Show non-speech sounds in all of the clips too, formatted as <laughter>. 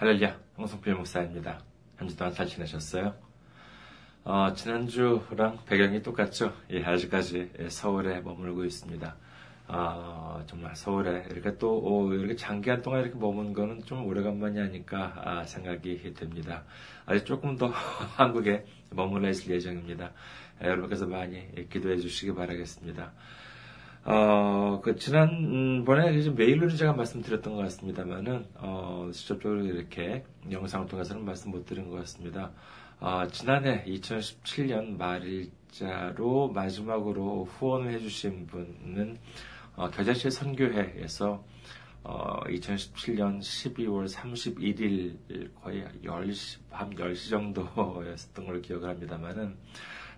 할렐루야, 홍성필 목사입니다. 한 주 동안 잘 지내셨어요? 어, 지난주랑 배경이 똑같죠? 예, 아직까지 서울에 머물고 있습니다. 어, 정말 서울에 이렇게 또 오, 이렇게 장기간 동안 이렇게 머문 거는 좀 오래간만이 아닐까 아, 생각이 됩니다. 아직 조금 더 <laughs> 한국에 머물러 있을 예정입니다. 예, 여러분께서 많이 기도해 주시기 바라겠습니다. 어, 그, 지난번에 이제 메일로는 제가 말씀드렸던 것 같습니다만은, 어, 직접적으로 이렇게 영상을 통해서는 말씀 못 드린 것 같습니다. 어, 지난해 2017년 말일자로 마지막으로 후원을 해주신 분은, 어, 겨자씨 선교회에서, 어, 2017년 12월 31일 거의 10시, 밤 10시 정도였던 걸 기억을 합니다만은,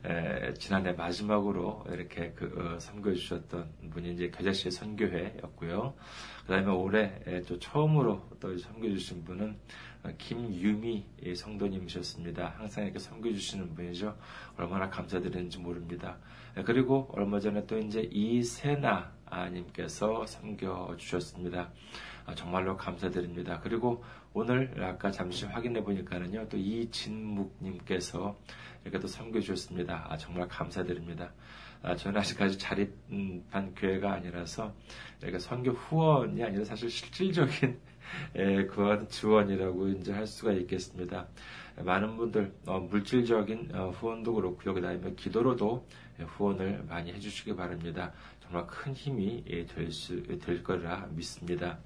에, 지난해 마지막으로 이렇게 그 어, 선교해 주셨던 분이 이제 겨자씨 선교회였고요. 그다음에 올해 에, 또 처음으로 또 선교해 주신 분은 어, 김유미 성도님이셨습니다. 항상 이렇게 선교해 주시는 분이죠. 얼마나 감사드리는지 모릅니다. 에, 그리고 얼마 전에 또 이제 이세나 님께서 섬겨 주셨습니다. 아, 정말로 감사드립니다. 그리고 오늘 아까 잠시 확인해 보니까는요, 또 이진묵님께서 이렇게 또 섬겨 주셨습니다. 아, 정말 감사드립니다. 아, 저는 아직까지 자립한 교회가 아니라서 이렇게 선교 후원이 아니라 사실 실질적인 <laughs> 예, 그런 지원이라고 이제 할 수가 있겠습니다. 많은 분들 어, 물질적인 어, 후원도 그렇고요. 그다음에 기도로도 후원을 많이 해주시기 바랍니다. 정말 큰 힘이 될 수, 될 거라 믿습니다.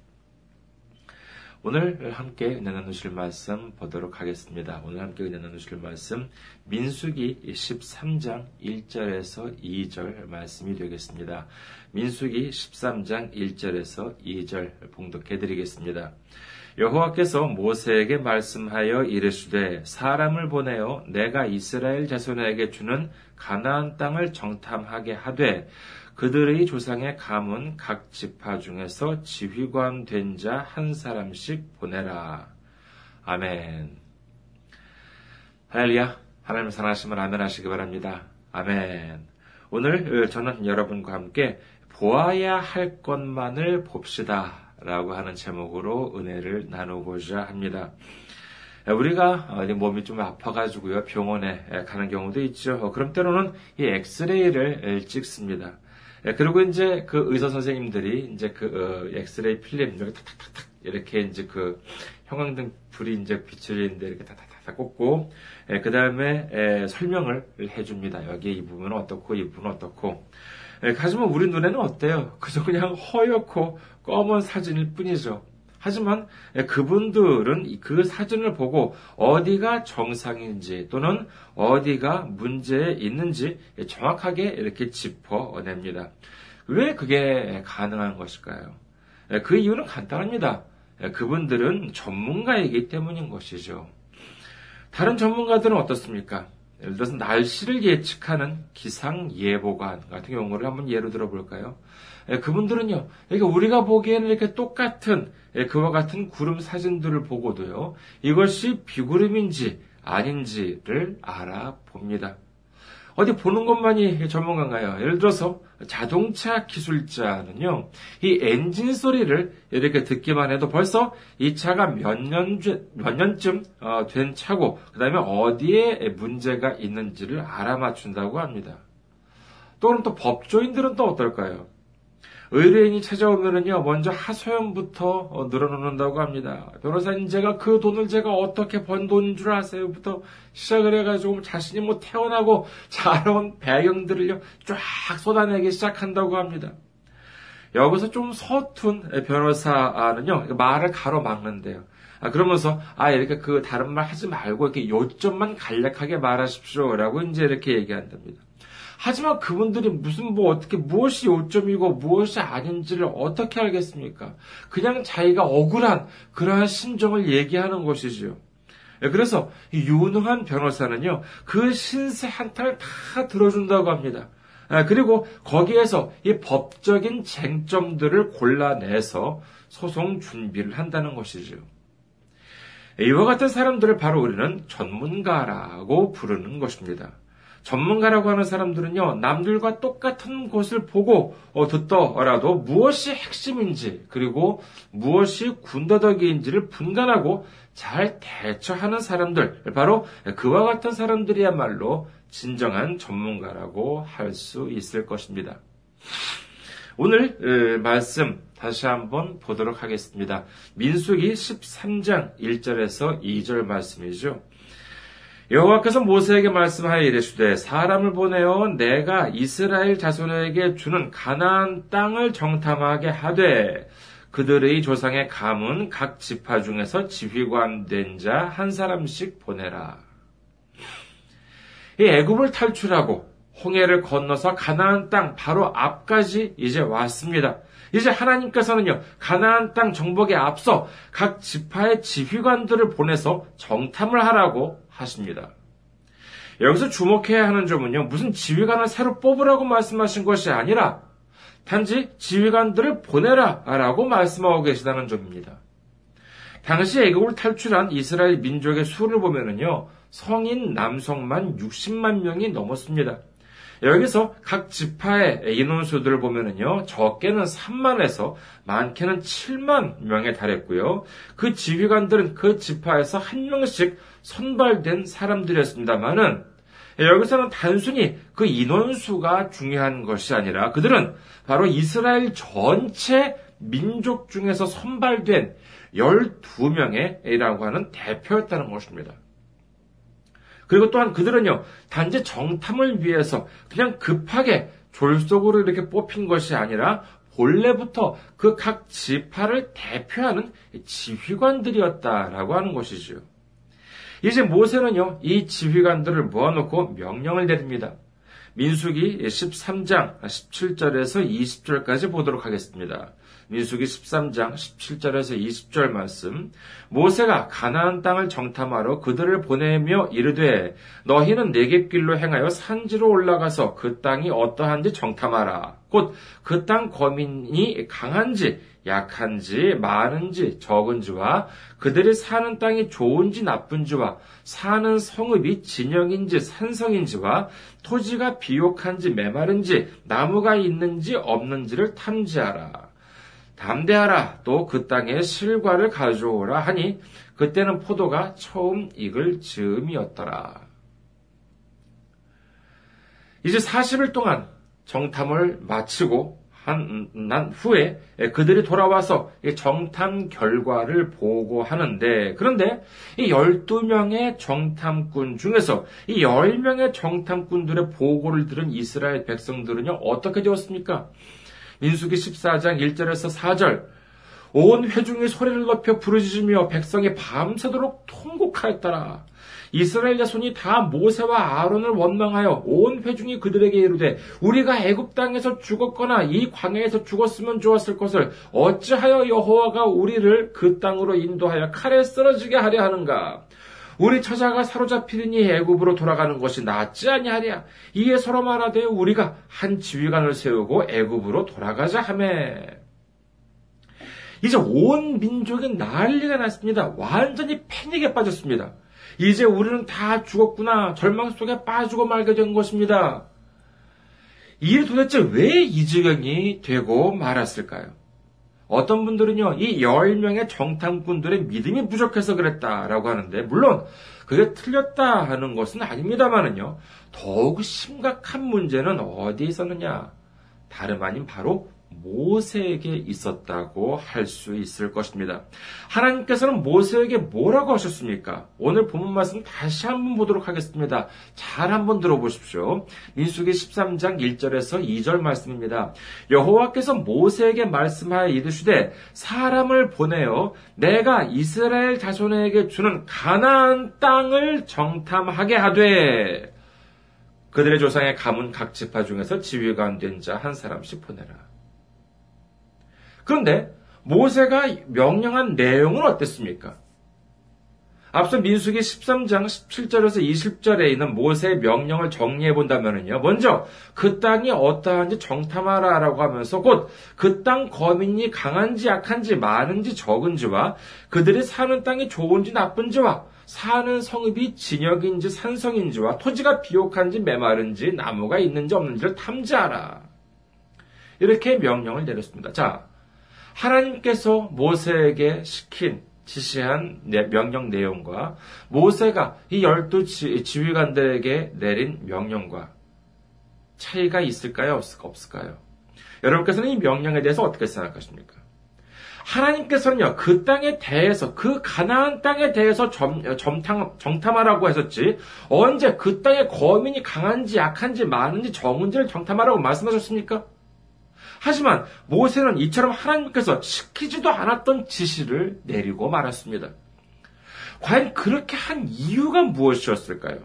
오늘 함께 은혜 나누실 말씀 보도록 하겠습니다. 오늘 함께 은혜 나누실 말씀 민수기 13장 1절에서 2절 말씀이 되겠습니다. 민수기 13장 1절에서 2절 봉독해 드리겠습니다. 여호와께서 모세에게 말씀하여 이르시되 사람을 보내어 내가 이스라엘 자손에게 주는 가나안 땅을 정탐하게 하되 그들의 조상의 가문 각 지파 중에서 지휘관 된 자 한 사람씩 보내라. 아멘. 할렐루야. 하나님 사랑하시면 아멘 하시기 바랍니다. 아멘. 오늘 저는 여러분과 함께 보아야 할 것만을 봅시다. 라고 하는 제목으로 은혜를 나누고자 합니다. 우리가 몸이 좀 아파가지고요, 병원에 가는 경우도 있죠. 그럼 때로는 이 엑스레이를 찍습니다. 예, 그리고 이제 그 의사 선생님들이 이제 그 어, 엑스레이 필름 이렇게 탁탁탁탁 이렇게 이제 그 형광등 불이 이제 비추는데 이렇게 탁탁탁탁 꽂고 예, 그 다음에 예, 설명을 해줍니다. 여기 이 부분은 어떻고 이 부분은 어떻고. 예, 하지만 우리 눈에는 어때요? 그저 그냥 허옇고 검은 사진일 뿐이죠. 하지만 예, 그분들은 그 사진을 보고 어디가 정상인지 또는 어디가 문제 있는지 정확하게 이렇게 짚어냅니다. 왜 그게 가능한 것일까요? 예, 그 이유는 간단합니다. 예, 그분들은 전문가이기 때문인 것이죠. 다른 전문가들은 어떻습니까? 예를 들어서 날씨를 예측하는 기상 예보관 같은 경우를 한번 예로 들어볼까요? 예, 그분들은요, 우리가 보기에는 이렇게 똑같은 예, 그와 같은 구름 사진들을 보고도요, 이것이 비구름인지 아닌지를 알아봅니다. 어디 보는 것만이 전문가인가요? 예를 들어서 자동차 기술자는요, 이 엔진 소리를 이렇게 듣기만 해도 벌써 이 차가 몇 년, 몇 년쯤 어, 된 차고, 그 다음에 어디에 문제가 있는지를 알아맞춘다고 합니다. 또는 또 법조인들은 또 어떨까요? 의뢰인이 찾아오면은요, 먼저 하소연부터 어, 늘어놓는다고 합니다. 변호사님, 제가 그 돈을 제가 어떻게 번 돈인 줄 아세요?부터 시작을 해가지고 자신이 뭐 태어나고 자라온 배경들을요, 쫙 쏟아내기 시작한다고 합니다. 여기서 좀 서툰 변호사는요, 말을 가로막는데요. 아, 그러면서, 아, 이렇게 그 다른 말 하지 말고 이렇게 요점만 간략하게 말하십시오. 라고 이제 이렇게 얘기한답니다. 하지만 그분들이 무슨 뭐 어떻게 무엇이 요점이고 무엇이 아닌지를 어떻게 알겠습니까? 그냥 자기가 억울한 그러한 심정을 얘기하는 것이지요. 예, 그래서 유능한 변호사는요, 그 신세 한탄을 다 들어준다고 합니다. 예, 그리고 거기에서 이 법적인 쟁점들을 골라내서 소송 준비를 한다는 것이죠. 이와 같은 사람들을 바로 우리는 전문가라고 부르는 것입니다. 전문가라고 하는 사람들은요, 남들과 똑같은 것을 보고 어, 듣더라도 무엇이 핵심인지, 그리고 무엇이 군더더기인지를 분간하고 잘 대처하는 사람들, 바로 그와 같은 사람들이야말로 진정한 전문가라고 할 수 있을 것입니다. 오늘 말씀 다시 한번 보도록 하겠습니다. 민수기 13장 1절에서 2절 말씀이죠. 여호와께서 모세에게 말씀하여 이르시되 사람을 보내어 내가 이스라엘 자손에게 주는 가나안 땅을 정탐하게 하되 그들의 조상의 감은 각 지파 중에서 지휘관 된 자 한 사람씩 보내라. 이 애굽을 탈출하고 홍해를 건너서 가나안 땅 바로 앞까지 이제 왔습니다. 이제 하나님께서는요, 가나안 땅 정복에 앞서 각 지파의 지휘관들을 보내서 정탐을 하라고 하십니다. 여기서 주목해야 하는 점은요, 무슨 지휘관을 새로 뽑으라고 말씀하신 것이 아니라, 단지 지휘관들을 보내라 라고 말씀하고 계시다는 점입니다. 당시 애국을 탈출한 이스라엘 민족의 수를 보면은요, 성인 남성만 60만 명이 넘었습니다. 여기서 각 지파의 인원수들을 보면은요, 적게는 3만에서 많게는 7만 명에 달했고요. 그 지휘관들은 그 지파에서 한 명씩 선발된 사람들이었습니다만은, 여기서는 단순히 그 인원수가 중요한 것이 아니라 그들은 바로 이스라엘 전체 민족 중에서 선발된 12명의라고 하는 대표였다는 것입니다. 그리고 또한 그들은요, 단지 정탐을 위해서 그냥 급하게 졸속으로 이렇게 뽑힌 것이 아니라 본래부터 그 각 지파를 대표하는 지휘관들이었다라고 하는 것이지요. 이제 모세는요, 이 지휘관들을 모아놓고 명령을 내립니다. 민수기 13장 17절에서 20절까지 보도록 하겠습니다. 민수기 13장 17절에서 20절 말씀 모세가 가나안 땅을 정탐하러 그들을 보내며 이르되 너희는 내겝길로 행하여 산지로 올라가서 그 땅이 어떠한지 정탐하라 곧 그 땅 거민이 강한지 약한지 많은지 적은지와 그들이 사는 땅이 좋은지 나쁜지와 사는 성읍이 진영인지 산성인지와 토지가 비옥한지 메마른지 나무가 있는지 없는지를 탐지하라. 담대하라 또 그 땅에 실과를 가져오라 하니 그때는 포도가 처음 익을 즈음이었더라. 이제 40일 동안 정탐을 마치고 한, 난 후에 그들이 돌아와서 정탐 결과를 보고하는데, 그런데 이 12명의 정탐꾼 중에서 이 10명의 정탐꾼들의 보고를 들은 이스라엘 백성들은요, 어떻게 되었습니까? 민수기 14장 1절에서 4절 온 회중이 소리를 높여 부르짖으며 백성이 밤새도록 통곡하였더라. 이스라엘 자손이 다 모세와 아론을 원망하여 온 회중이 그들에게 이르되 우리가 애굽 땅에서 죽었거나 이 광야에서 죽었으면 좋았을 것을 어찌하여 여호와가 우리를 그 땅으로 인도하여 칼에 쓰러지게 하려 하는가? 우리 처자가 사로잡히니 애굽으로 돌아가는 것이 낫지 아니하랴. 이에 서로 말하되 우리가 한 지휘관을 세우고 애굽으로 돌아가자 하매. 이제 온 민족이 난리가 났습니다. 완전히 패닉에 빠졌습니다. 이제 우리는 다 죽었구나. 절망 속에 빠지고 말게 된 것입니다. 이게 도대체 왜 이 지경이 되고 말았을까요? 어떤 분들은요, 이 10명의 정탐꾼들의 믿음이 부족해서 그랬다라고 하는데, 물론, 그게 틀렸다 하는 것은 아닙니다만은요, 더욱 심각한 문제는 어디에 있었느냐? 다름 아닌 바로 모세에게 있었다고 할 수 있을 것입니다. 하나님께서는 모세에게 뭐라고 하셨습니까? 오늘 본문 말씀 다시 한번 보도록 하겠습니다. 잘 한번 들어보십시오. 민수기 13장 1절에서 2절 말씀입니다. 여호와께서 모세에게 말씀하여 이르시되 사람을 보내어 내가 이스라엘 자손에게 주는 가나안 땅을 정탐하게 하되 그들의 조상의 가문 각 지파 중에서 지휘관 된 자 한 사람씩 보내라. 그런데 모세가 명령한 내용은 어땠습니까? 앞서 민수기 13장 17절에서 20절에 있는 모세의 명령을 정리해 본다면요. 먼저 그 땅이 어떠한지 정탐하라라고 하면서 곧 그 땅 거민이 강한지 약한지 많은지 적은지와 그들이 사는 땅이 좋은지 나쁜지와 사는 성읍이 진역인지 산성인지와 토지가 비옥한지 메마른지 나무가 있는지 없는지를 탐지하라. 이렇게 명령을 내렸습니다. 자, 하나님께서 모세에게 시킨 지시한 명령 내용과 모세가 이 열두 지휘관들에게 내린 명령과 차이가 있을까요? 없을까요? 여러분께서는 이 명령에 대해서 어떻게 생각하십니까? 하나님께서는요, 그 땅에 대해서, 그 가나안 땅에 대해서 점, 점탐, 정탐하라고 하셨지, 언제 그 땅의 거민이 강한지 약한지 많은지 적은지를 정탐하라고 말씀하셨습니까? 하지만 모세는 이처럼 하나님께서 시키지도 않았던 지시를 내리고 말았습니다. 과연 그렇게 한 이유가 무엇이었을까요?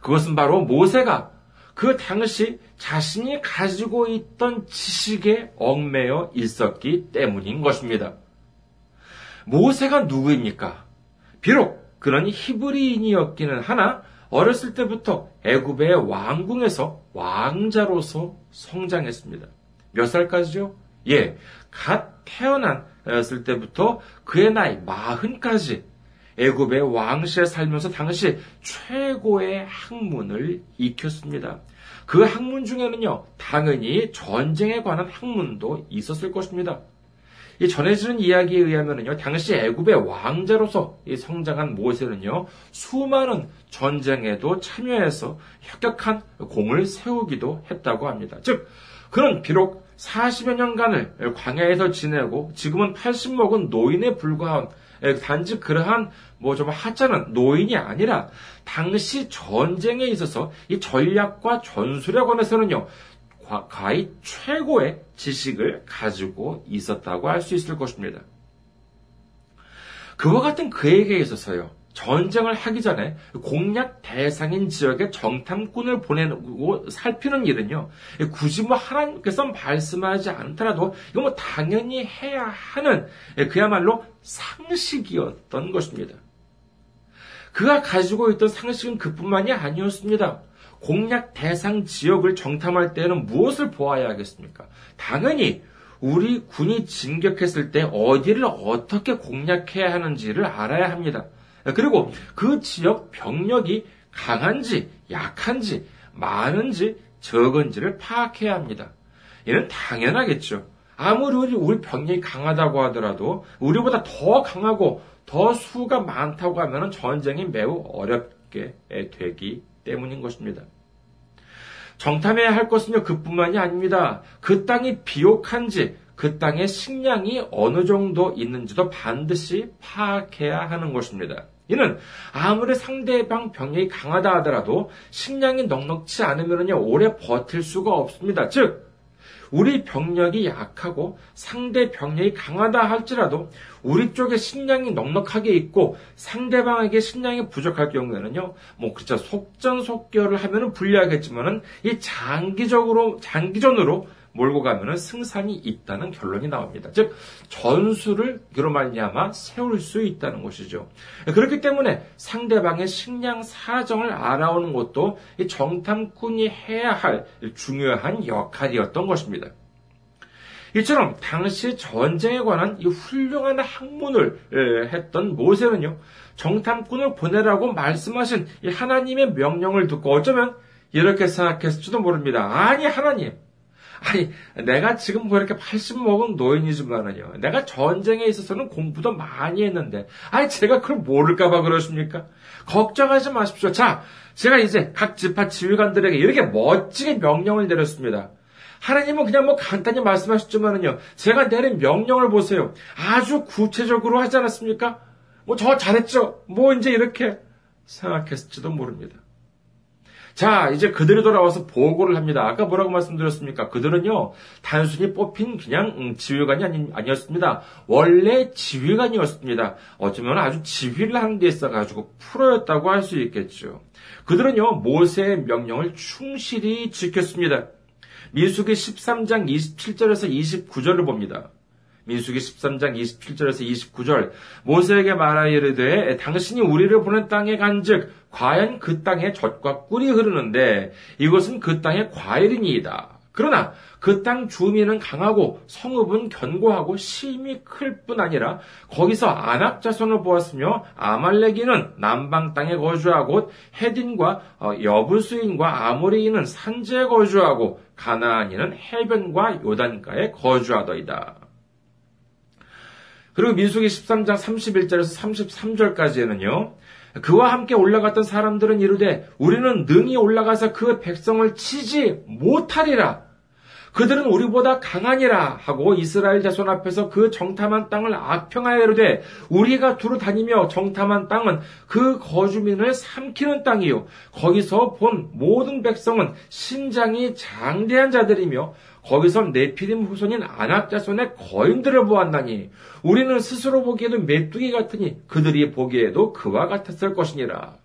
그것은 바로 모세가 그 당시 자신이 가지고 있던 지식에 얽매여 있었기 때문인 것입니다. 모세가 누구입니까? 비록 그런 히브리인이었기는 하나 어렸을 때부터 애굽의 왕궁에서 왕자로서 성장했습니다. 몇 살까지죠? 예, 갓 태어났을 때부터 그의 나이 마흔까지 애굽의 왕실에 살면서 당시 최고의 학문을 익혔습니다. 그 학문 중에는요, 당연히 전쟁에 관한 학문도 있었을 것입니다. 이 전해지는 이야기에 의하면요, 당시 애굽의 왕자로서 성장한 모세는요, 수많은 전쟁에도 참여해서 혁혁한 공을 세우기도 했다고 합니다. 즉, 그는 비록 40여 년간을 광야에서 지내고 지금은 80 먹은 노인에 불과한 단지 그러한 뭐 좀 하찮은 노인이 아니라 당시 전쟁에 있어서 이 전략과 전술학원에서는요 과히 최고의 지식을 가지고 있었다고 할 수 있을 것입니다. 그와 같은 그에게 있어서요. 전쟁을 하기 전에 공략 대상인 지역에 정탐꾼을 보내고 살피는 일은요, 굳이 뭐 하나님께서 말씀하지 않더라도 이거 뭐 당연히 해야 하는 그야말로 상식이었던 것입니다. 그가 가지고 있던 상식은 그뿐만이 아니었습니다. 공략 대상 지역을 정탐할 때는 무엇을 보아야 하겠습니까? 당연히 우리 군이 진격했을 때 어디를 어떻게 공략해야 하는지를 알아야 합니다. 그리고 그 지역 병력이 강한지 약한지 많은지 적은지를 파악해야 합니다. 이는 당연하겠죠. 아무리 우리, 병력이 강하다고 하더라도 우리보다 더 강하고 더 수가 많다고 하면 전쟁이 매우 어렵게 되기 때문인 것입니다. 정탐해야 할 것은요, 그뿐만이 아닙니다. 그 땅이 비옥한지, 그 땅에 식량이 어느 정도 있는지도 반드시 파악해야 하는 것입니다. 이는 아무리 상대방 병력이 강하다 하더라도 식량이 넉넉치 않으면요 오래 버틸 수가 없습니다. 즉 우리 병력이 약하고 상대 병력이 강하다 할지라도 우리 쪽에 식량이 넉넉하게 있고 상대방에게 식량이 부족할 경우에는요, 뭐 그렇죠 속전속결을 하면은 불리하겠지만은 이 장기적으로 장기전으로 몰고 가면은 승산이 있다는 결론이 나옵니다. 즉 전술을 그로 말미암아 세울 수 있다는 것이죠. 그렇기 때문에 상대방의 식량 사정을 알아오는 것도 이 정탐꾼이 해야 할 중요한 역할이었던 것입니다. 이처럼 당시 전쟁에 관한 이 훌륭한 학문을 했던 모세는요, 정탐꾼을 보내라고 말씀하신 이 하나님의 명령을 듣고 어쩌면 이렇게 생각했을지도 모릅니다. 아니, 하나님. 아니, 내가 지금 뭐 이렇게 80 먹은 노인이지만은요. 내가 전쟁에 있어서는 공부도 많이 했는데, 아니, 제가 그걸 모를까봐 그러십니까? 걱정하지 마십시오. 자, 제가 이제 각 지파 지휘관들에게 이렇게 멋지게 명령을 내렸습니다. 하나님은 그냥 뭐 간단히 말씀하셨지만은요. 제가 내린 명령을 보세요. 아주 구체적으로 하지 않았습니까? 뭐 저 잘했죠? 뭐 이제 이렇게 생각했을지도 모릅니다. 자, 이제 그들이 돌아와서 보고를 합니다. 아까 뭐라고 말씀드렸습니까? 그들은요, 단순히 뽑힌 그냥 음, 지휘관이 아니, 아니었습니다. 원래 지휘관이었습니다. 어쩌면 아주 지휘를 하는 데 있어가지고 프로였다고 할 수 있겠죠. 그들은요, 모세의 명령을 충실히 지켰습니다. 미숙기 13장 27절에서 29절을 봅니다. 민수기 13장 27절에서 29절 모세에게 말하 이르되 당신이 우리를 보낸 땅에 간즉 과연 그 땅에 젖과 꿀이 흐르는데 이것은 그 땅의 과일이니이다. 그러나 그 땅 주민은 강하고 성읍은 견고하고 심이 클 뿐 아니라 거기서 안악 자손을 보았으며 아말레기는 남방 땅에 거주하고 헤딘과 어, 여부수인과 아모리인은 산지에 거주하고 가나안인은 해변과 요단가에 거주하더이다. 그리고 민수기 13장 31절에서 33절까지는요. 그와 함께 올라갔던 사람들은 이르되 우리는 능히 올라가서 그 백성을 치지 못하리라. 그들은 우리보다 강하니라 하고 이스라엘 자손 앞에서 그 정탐한 땅을 악평하여 이르되 우리가 두루 다니며 정탐한 땅은 그 거주민을 삼키는 땅이요 거기서 본 모든 백성은 신장이 장대한 자들이며 거기서 네피림 후손인 아낙 자손의 거인들을 보았나니 우리는 스스로 보기에도 메뚜기 같으니 그들이 보기에도 그와 같았을 것이니라.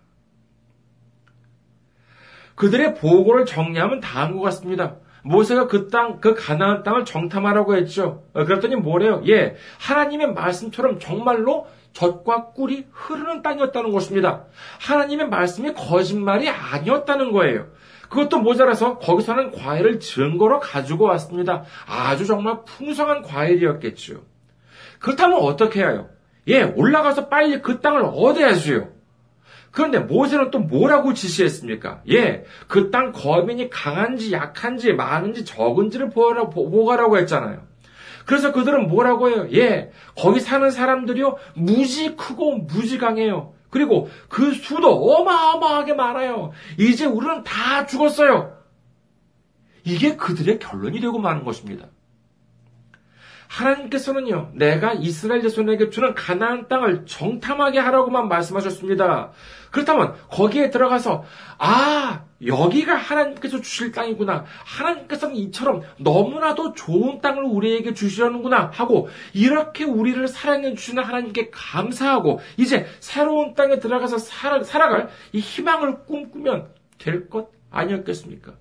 그들의 보고를 정리하면 다음과 같습니다. 모세가 그 땅, 그 가나안 땅을 정탐하라고 했죠. 어, 그랬더니 뭐래요? 예, 하나님의 말씀처럼 정말로 젖과 꿀이 흐르는 땅이었다는 것입니다. 하나님의 말씀이 거짓말이 아니었다는 거예요. 그것도 모자라서 거기서는 과일을 증거로 가지고 왔습니다. 아주 정말 풍성한 과일이었겠죠. 그렇다면 어떻게 해요? 예, 올라가서 빨리 그 땅을 얻어야지요. 그런데 모세는 또 뭐라고 지시했습니까? 예, 그 땅 거민이 강한지 약한지 많은지 적은지를 보가라고 했잖아요. 그래서 그들은 뭐라고 해요? 예, 거기 사는 사람들이요, 무지 크고 무지 강해요. 그리고 그 수도 어마어마하게 많아요. 이제 우리는 다 죽었어요. 이게 그들의 결론이 되고 마는 것입니다. 하나님께서는요, 내가 이스라엘 자손에게 주는 가나안 땅을 정탐하게 하라고만 말씀하셨습니다. 그렇다면 거기에 들어가서 아 여기가 하나님께서 주실 땅이구나. 하나님께서는 이처럼 너무나도 좋은 땅을 우리에게 주시려는구나 하고 이렇게 우리를 사랑해 주시는 하나님께 감사하고 이제 새로운 땅에 들어가서 살아, 살아갈 이 희망을 꿈꾸면 될 것 아니었겠습니까?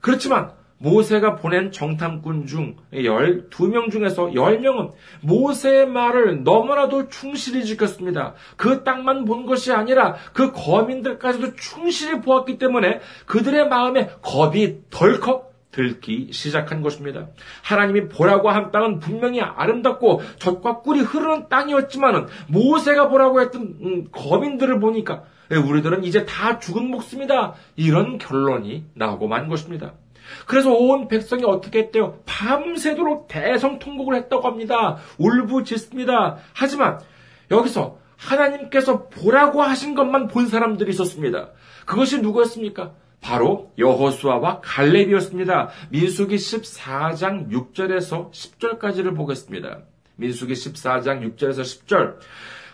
그렇지만 모세가 보낸 정탐꾼 중 12명 중에서 10명은 모세의 말을 너무나도 충실히 지켰습니다. 그 땅만 본 것이 아니라 그 거민들까지도 충실히 보았기 때문에 그들의 마음에 겁이 덜컥 들기 시작한 것입니다. 하나님이 보라고 한 땅은 분명히 아름답고 젖과 꿀이 흐르는 땅이었지만은 모세가 보라고 했던 음, 거민들을 보니까 우리들은 이제 다 죽은 목숨이다. 이런 결론이 나오고 만 것입니다. 그래서 온 백성이 어떻게 했대요? 밤새도록 대성통곡을 했다고 합니다. 울부짖습니다. 하지만 여기서 하나님께서 보라고 하신 것만 본 사람들이 있었습니다. 그것이 누구였습니까? 바로 여호수아와 갈렙이었습니다. 민수기 14장 6절에서 10절까지를 보겠습니다. 민수기 14장 6절에서 10절.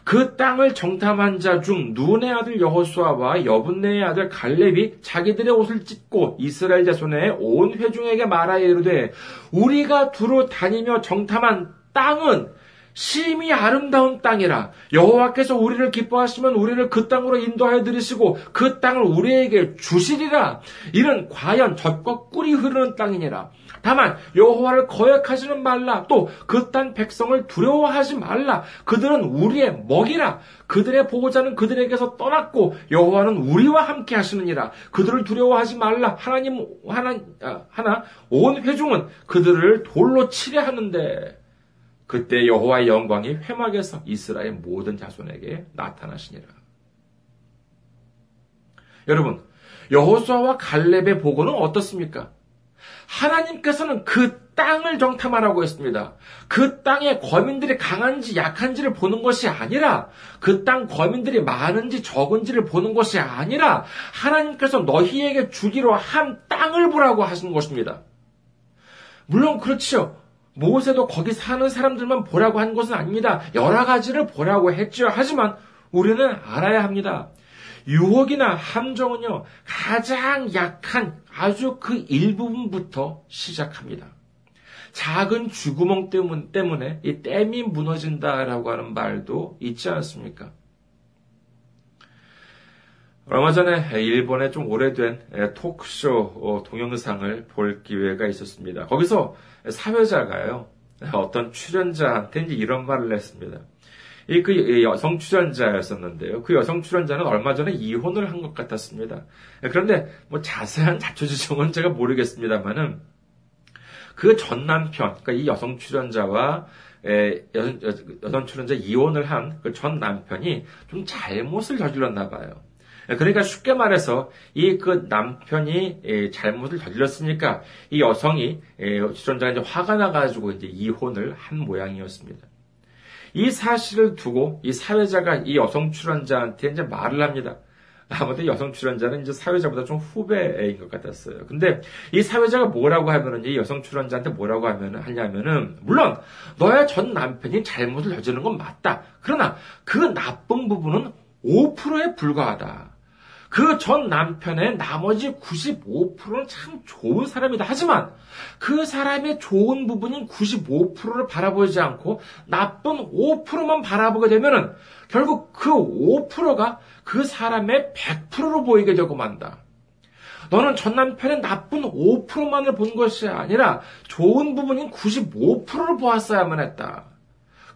그 땅을 정탐한 자 중 눈의 아들 여호수아와 여분네의 아들 갈렙이 자기들의 옷을 찢고 이스라엘 자손의 온 회중에게 말하여 이르되 우리가 두루 다니며 정탐한 땅은 심히 아름다운 땅이라. 여호와께서 우리를 기뻐하시면 우리를 그 땅으로 인도하여 들으시고 그 땅을 우리에게 주시리라. 이는 과연 젖과 꿀이 흐르는 땅이니라 다만 여호와를 거역하지는 말라. 또그땅 백성을 두려워하지 말라. 그들은 우리의 먹이라. 그들의 보호자는 그들에게서 떠났고 여호와는 우리와 함께 하시느니라. 그들을 두려워하지 말라. 하나님 하나 아, 하나 온 회중은 그들을 돌로 치려 하는데 그때 여호와의 영광이 회막에서 이스라엘 모든 자손에게 나타나시니라. 여러분, 여호수아와 갈렙의 보고는 어떻습니까? 하나님께서는 그 땅을 정탐하라고 했습니다. 그 땅의 거민들이 강한지 약한지를 보는 것이 아니라 그 땅 거민들이 많은지 적은지를 보는 것이 아니라 하나님께서 너희에게 주기로 한 땅을 보라고 하신 것입니다. 물론 그렇지요. 모세도 거기 사는 사람들만 보라고 한 것은 아닙니다. 여러 가지를 보라고 했죠. 하지만 우리는 알아야 합니다. 유혹이나 함정은요, 가장 약한 아주 그 일부분부터 시작합니다. 작은 쥐구멍 때문에 이 댐이 무너진다라고 하는 말도 있지 않습니까? 얼마 전에 일본의 좀 오래된 토크쇼 동영상을 볼 기회가 있었습니다. 거기서 사회자가요, 어떤 출연자한테 이런 말을 했습니다. 이그 여성 출연자였었는데요. 그 여성 출연자는 얼마 전에 이혼을 한 것 같았습니다. 그런데 뭐 자세한 자초지종은 제가 모르겠습니다만은 그 전 남편, 그러니까 이 여성 출연자와 여성, 여성 출연자 이혼을 한 그 전 남편이 좀 잘못을 저질렀나 봐요. 그러니까 쉽게 말해서 이 그 남편이 잘못을 저질렀으니까 이 여성이 출연자가 이제 화가 나가지고 이제 이혼을 한 모양이었습니다. 이 사실을 두고 이 사회자가 이 여성 출연자한테 이제 말을 합니다. 아무튼 여성 출연자는 이제 사회자보다 좀 후배인 것 같았어요. 근데 이 사회자가 뭐라고 하면은 이 여성 출연자한테 뭐라고 하면 하냐면은 물론 너의 전 남편이 잘못을 저지른 건 맞다. 그러나 그 나쁜 부분은 5%에 불과하다. 그 전 남편의 나머지 95%는 참 좋은 사람이다. 하지만 그 사람의 좋은 부분인 95%를 바라보지 않고 나쁜 5%만 바라보게 되면은 결국 그 5%가 그 사람의 100%로 보이게 되고 만다. 너는 전 남편의 나쁜 5%만을 본 것이 아니라 좋은 부분인 95%를 보았어야만 했다.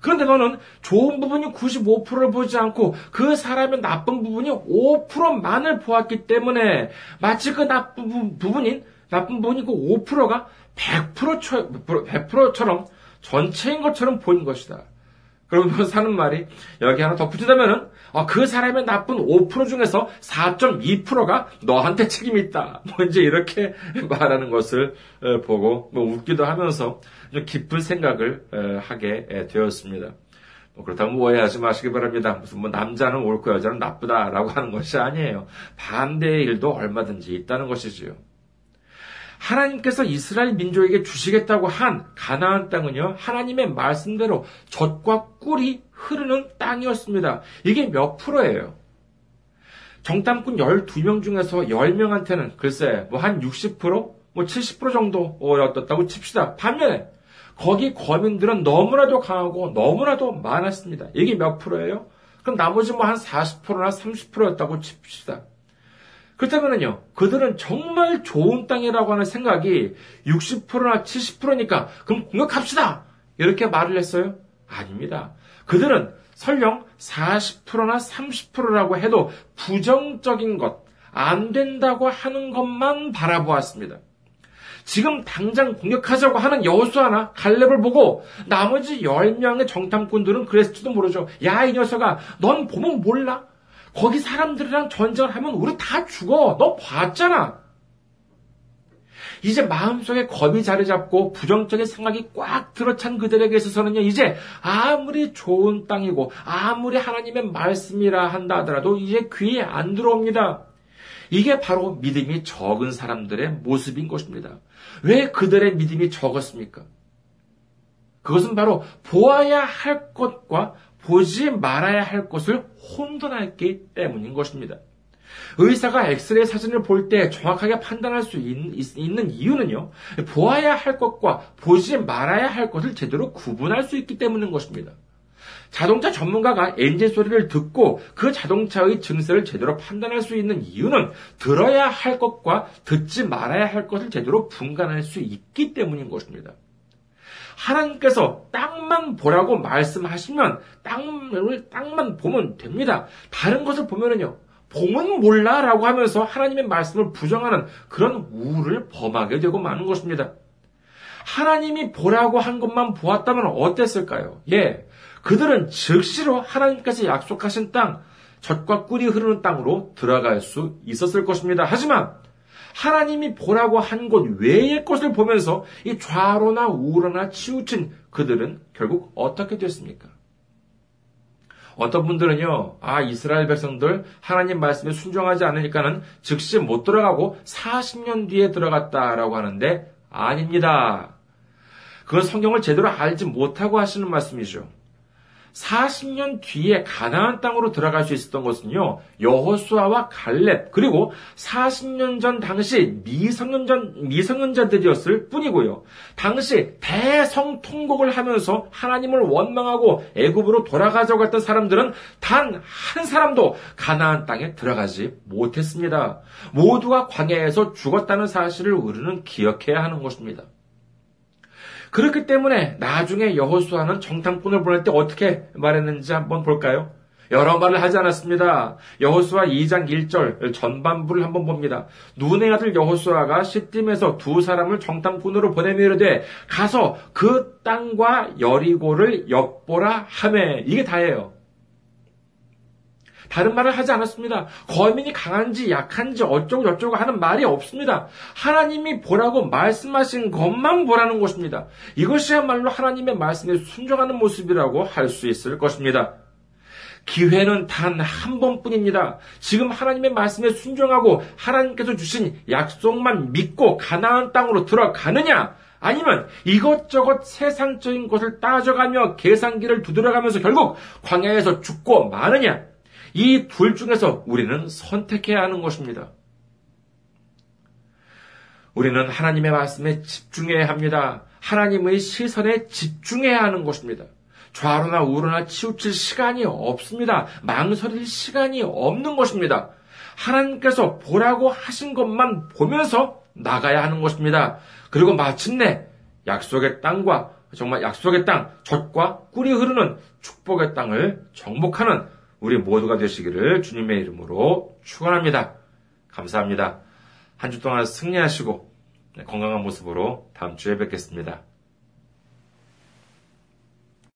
그런데 너는 좋은 부분이 95%를 보지 않고 그 사람의 나쁜 부분이 5%만을 보았기 때문에 마치 그 나쁜 부분인 나쁜 부분이 그 5%가 100%처럼 전체인 것처럼 보인 것이다. 그러면서 사는 말이 여기 하나 덧붙이자면은 어, 그 사람의 나쁜 5% 중에서 4.2%가 너한테 책임이 있다. 뭐 이제 이렇게 <laughs> 말하는 것을 어, 보고 뭐 웃기도 하면서 좀 깊은 생각을 어, 하게 되었습니다. 뭐 그렇다고 뭐 오해하지 마시기 바랍니다. 무슨 뭐 남자는 옳고 여자는 나쁘다라고 하는 것이 아니에요. 반대의 일도 얼마든지 있다는 것이지요. 하나님께서 이스라엘 민족에게 주시겠다고 한 가나안 땅은요, 하나님의 말씀대로 젖과 꿀이 흐르는 땅이었습니다. 이게 몇 프로예요? 정탐꾼 12명 중에서 10명한테는 글쎄, 뭐 한 60%? 뭐 70% 정도였다고 칩시다. 반면에, 거기 거민들은 너무나도 강하고 너무나도 많았습니다. 이게 몇 프로예요? 그럼 나머지 뭐 한 40%나 30%였다고 칩시다. 그렇다면요, 그들은 정말 좋은 땅이라고 하는 생각이 60%나 70%니까, 그럼 공격합시다! 이렇게 말을 했어요? 아닙니다. 그들은 설령 40%나 30%라고 해도 부정적인 것, 안 된다고 하는 것만 바라보았습니다. 지금 당장 공격하자고 하는 여호수아나 갈렙을 보고 나머지 10명의 정탐꾼들은 그랬을지도 모르죠. 야, 이 녀석아, 넌 보면 몰라? 거기 사람들이랑 전쟁을 하면 우리 다 죽어. 너 봤잖아. 이제 마음속에 겁이 자리 잡고 부정적인 생각이 꽉 들어찬 그들에게 있어서는요, 이제 아무리 좋은 땅이고, 아무리 하나님의 말씀이라 한다 하더라도 이제 귀에 안 들어옵니다. 이게 바로 믿음이 적은 사람들의 모습인 것입니다. 왜 그들의 믿음이 적었습니까? 그것은 바로 보아야 할 것과 보지 말아야 할 것을 혼돈했기 때문인 것입니다. 의사가 엑스레이 사진을 볼 때 정확하게 판단할 수 있, 는 이유는요, 보아야 할 것과 보지 말아야 할 것을 제대로 구분할 수 있기 때문인 것입니다. 자동차 전문가가 엔진 소리를 듣고 그 자동차의 증세를 제대로 판단할 수 있는 이유는 들어야 할 것과 듣지 말아야 할 것을 제대로 분간할 수 있기 때문인 것입니다. 하나님께서 땅만 보라고 말씀하시면 땅을 땅만 보면 됩니다. 다른 것을 보면은요. 보면 몰라라고 하면서 하나님의 말씀을 부정하는 그런 우를 범하게 되고 마는 것입니다. 하나님이 보라고 한 것만 보았다면 어땠을까요? 예. 그들은 즉시로 하나님께서 약속하신 땅, 젖과 꿀이 흐르는 땅으로 들어갈 수 있었을 것입니다. 하지만 하나님이 보라고 한것 외의 것을 보면서 이 좌로나 우로나 치우친 그들은 결국 어떻게 됐습니까? 어떤 분들은요, 아, 이스라엘 백성들 하나님 말씀에 순종하지 않으니까는 즉시 못 들어가고 40년 뒤에 들어갔다라고 하는데 아닙니다. 그건 성경을 제대로 알지 못하고 하시는 말씀이죠. 40년 뒤에 가나안 땅으로 들어갈 수 있었던 것은요. 여호수아와 갈렙 그리고 40년 전 당시 미성년전 미성년자들이었을 뿐이고요. 당시 대성 통곡을 하면서 하나님을 원망하고 애굽으로 돌아가자고 했던 사람들은 단 한 사람도 가나안 땅에 들어가지 못했습니다. 모두가 광야에서 죽었다는 사실을 우리는 기억해야 하는 것입니다. 그렇기 때문에 나중에 여호수아는 정탐꾼을 보낼 때 어떻게 말했는지 한번 볼까요? 여러 말을 하지 않았습니다. 여호수아 2장 1절 전반부를 한번 봅니다. 눈의 아들 여호수아가 시딤에서 두 사람을 정탐꾼으로 보내며 이르되 가서 그 땅과 여리고를 엿보라 하매 이게 다예요. 다른 말을 하지 않았습니다. 거민이 강한지 약한지 어쩌고 저쩌고 하는 말이 없습니다. 하나님이 보라고 말씀하신 것만 보라는 것입니다. 이것이야말로 하나님의 말씀에 순종하는 모습이라고 할 수 있을 것입니다. 기회는 단 한 번뿐입니다. 지금 하나님의 말씀에 순종하고 하나님께서 주신 약속만 믿고 가나안 땅으로 들어가느냐? 아니면 이것저것 세상적인 것을 따져가며 계산기를 두드려가면서 결국 광야에서 죽고 마느냐? 이 둘 중에서 우리는 선택해야 하는 것입니다. 우리는 하나님의 말씀에 집중해야 합니다. 하나님의 시선에 집중해야 하는 것입니다. 좌로나 우로나 치우칠 시간이 없습니다. 망설일 시간이 없는 것입니다. 하나님께서 보라고 하신 것만 보면서 나가야 하는 것입니다. 그리고 마침내 약속의 땅과 정말 약속의 땅, 젖과 꿀이 흐르는 축복의 땅을 정복하는 우리 모두가 되시기를 주님의 이름으로 축원합니다. 감사합니다. 한 주 동안 승리하시고 건강한 모습으로 다음 주에 뵙겠습니다.